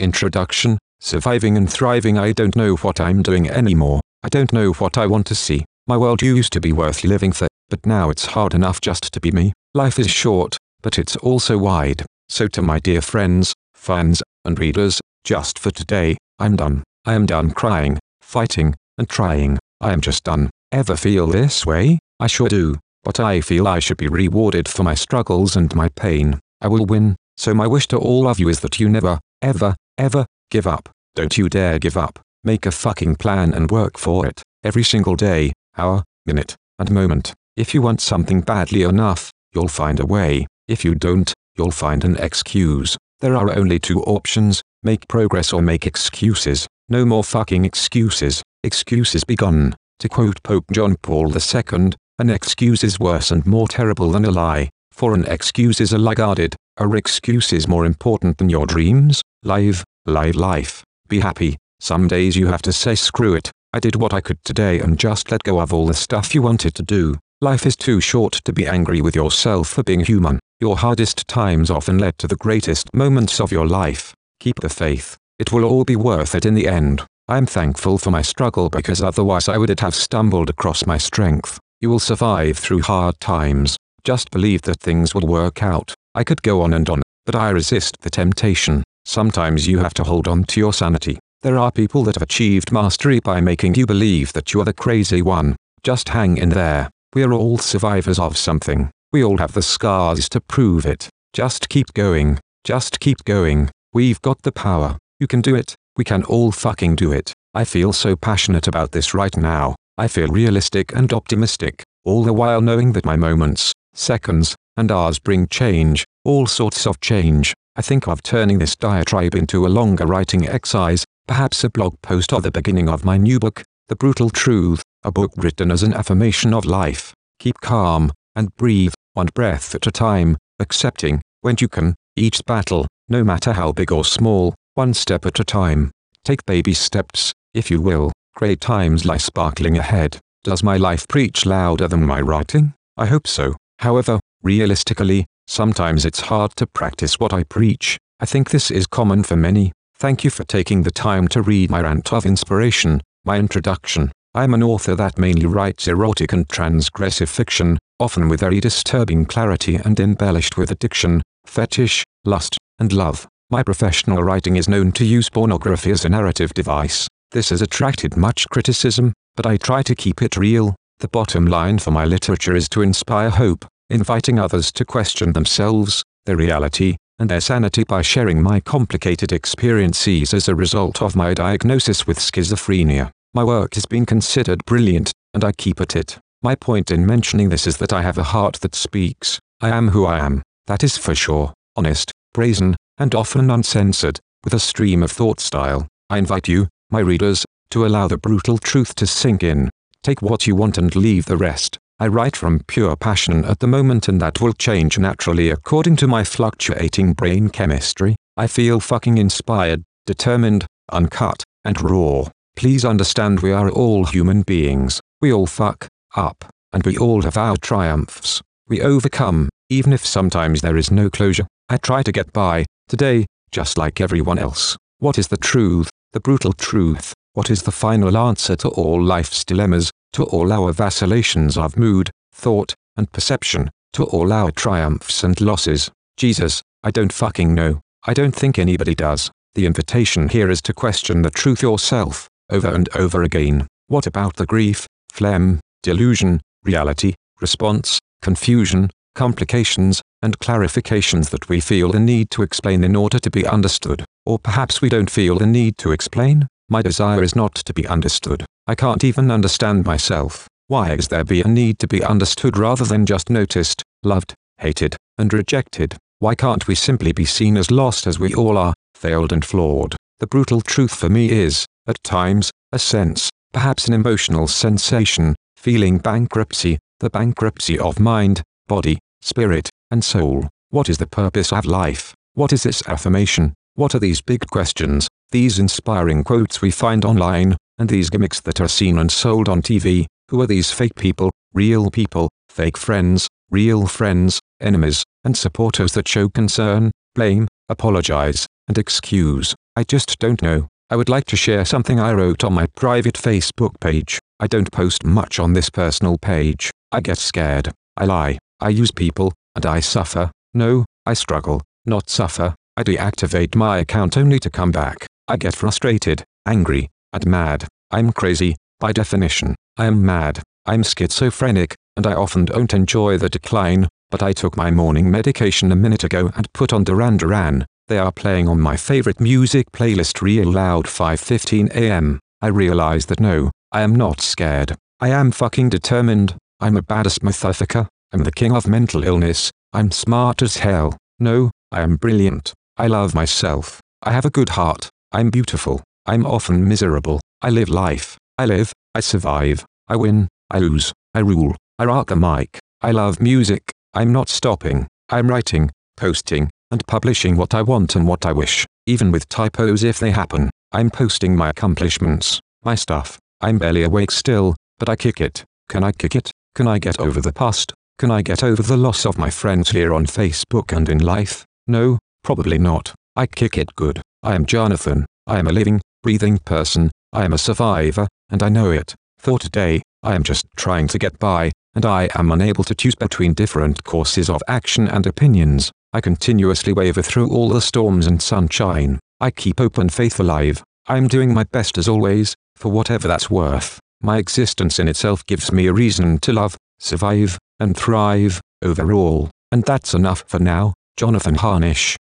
Introduction Surviving and thriving. I don't know what I'm doing anymore. I don't know what I want to see. My world used to be worth living for, but now it's hard enough just to be me. Life is short, but it's also wide. So to my dear friends, fans, and readers, just for today, I'm done. I am done crying, fighting, and trying. I am just done. Ever feel this way? I sure do. But I feel I should be rewarded for my struggles and my pain. I will win. So my wish to all of you is that you never, ever, ever, give up. Don't you dare give up. Make a fucking plan and work for it. Every single day, hour, minute, and moment. If you want something badly enough, you'll find a way. If you don't, you'll find an excuse. There are only two options, make progress or make excuses. No more fucking excuses. Excuses be gone. To quote Pope John Paul II, an excuse is worse and more terrible than a lie. For an excuse is a lie guarded. A excuse is more important than your dreams. Live, live life. Be happy. Some days you have to say screw it. I did what I could today and just let go of all the stuff you wanted to do. Life is too short to be angry with yourself for being human. Your hardest times often led to the greatest moments of your life. Keep the faith. It will all be worth it in the end. I am thankful for my struggle because otherwise I would have stumbled across my strength. You will survive through hard times. Just believe that things will work out. I could go on and on, but I resist the temptation. Sometimes you have to hold on to your sanity. There are people that have achieved mastery by making you believe that you are the crazy one. Just hang in there. We are all survivors of something. We all have the scars to prove it. Just keep going. Just keep going. We've got the power. You can do it. We can all fucking do it. I feel so passionate about this right now. I feel realistic and optimistic, all the while knowing that my moments, seconds, and hours bring change, all sorts of change. I think of turning this diatribe into a longer writing exercise, perhaps a blog post or the beginning of my new book, The Brutal Truth, a book written as an affirmation of life. Keep calm, and breathe, one breath at a time, accepting, when you can, each battle, no matter how big or small, one step at a time. Take baby steps, if you will. Great times lie sparkling ahead. Does my life preach louder than my writing? I hope so. However, realistically, sometimes it's hard to practice what I preach. I think this is common for many. Thank you for taking the time to read my rant of inspiration, my introduction. I'm an author that mainly writes erotic and transgressive fiction, often with very disturbing clarity and embellished with addiction, fetish, lust, and love. My professional writing is known to use pornography as a narrative device. This has attracted much criticism, but I try to keep it real. The bottom line for my literature is to inspire hope, inviting others to question themselves, their reality, and their sanity by sharing my complicated experiences as a result of my diagnosis with schizophrenia. My work has been considered brilliant, and I keep at it. My point in mentioning this is that I have a heart that speaks. I am who I am, that is for sure, honest, brazen, and often uncensored, with a stream of thought style. I invite you, my readers, to allow the brutal truth to sink in. Take what you want and leave the rest. I write from pure passion at the moment and that will change naturally according to my fluctuating brain chemistry. I feel fucking inspired, determined, uncut, and raw. Please understand we are all human beings. We all fuck up, and we all have our triumphs. We overcome, even if sometimes there is no closure. I try to get by, today, just like everyone else. What is the truth, the brutal truth? What is the final answer to all life's dilemmas, to all our vacillations of mood, thought, and perception, to all our triumphs and losses? Jesus, I don't fucking know. I don't think anybody does. The invitation here is to question the truth yourself over and over again. What about the grief, phlegm, delusion, reality, response, confusion, complications, and clarifications that we feel the need to explain in order to be understood? Or perhaps we don't feel the need to explain? My desire is not to be understood. I can't even understand myself. Why is there be a need to be understood rather than just noticed, loved, hated, and rejected? Why can't we simply be seen as lost as we all are, failed and flawed? The brutal truth for me is, at times, a sense, perhaps an emotional sensation, feeling bankruptcy, the bankruptcy of mind, body, spirit, and soul. What is the purpose of life? What is its affirmation? What are these big questions, these inspiring quotes we find online, and these gimmicks that are seen and sold on TV? Who are these fake people, real people, fake friends, real friends, enemies, and supporters that show concern, blame, apologize, and excuse? I just don't know. I would like to share something I wrote on my private Facebook page. I don't post much on this personal page. I get scared. I lie. I use people, and I suffer. No, I struggle, not suffer. I deactivate my account only to come back. I get frustrated, angry, and mad. I'm crazy, by definition. I am mad. I'm schizophrenic, and I often don't enjoy the decline, but I took my morning medication a minute ago and put on Duran Duran. They are playing on my favorite music playlist real loud 5.15 am. I realize that no, I am not scared. I am fucking determined. I'm a badass motherfucker. I'm the king of mental illness. I'm smart as hell. No, I am brilliant. I love myself. I have a good heart. I'm beautiful. I'm often miserable. I live life. I live. I survive. I win. I lose. I rule. I rock the mic. I love music. I'm not stopping. I'm writing, posting, and publishing what I want and what I wish, even with typos if they happen. I'm posting my accomplishments, my stuff. I'm barely awake still, but I kick it. Can I kick it? Can I get over the past? Can I get over the loss of my friends here on Facebook and in life? No, probably not. I kick it good. I am Jonathan. I am a living, breathing person. I am a survivor, and I know it. For today, I am just trying to get by, and I am unable to choose between different courses of action and opinions. I continuously waver through all the storms and sunshine. I keep open faith alive. I am doing my best as always, for whatever that's worth. My existence in itself gives me a reason to love, survive, and thrive, overall. And that's enough for now, Jonathan Harnisch.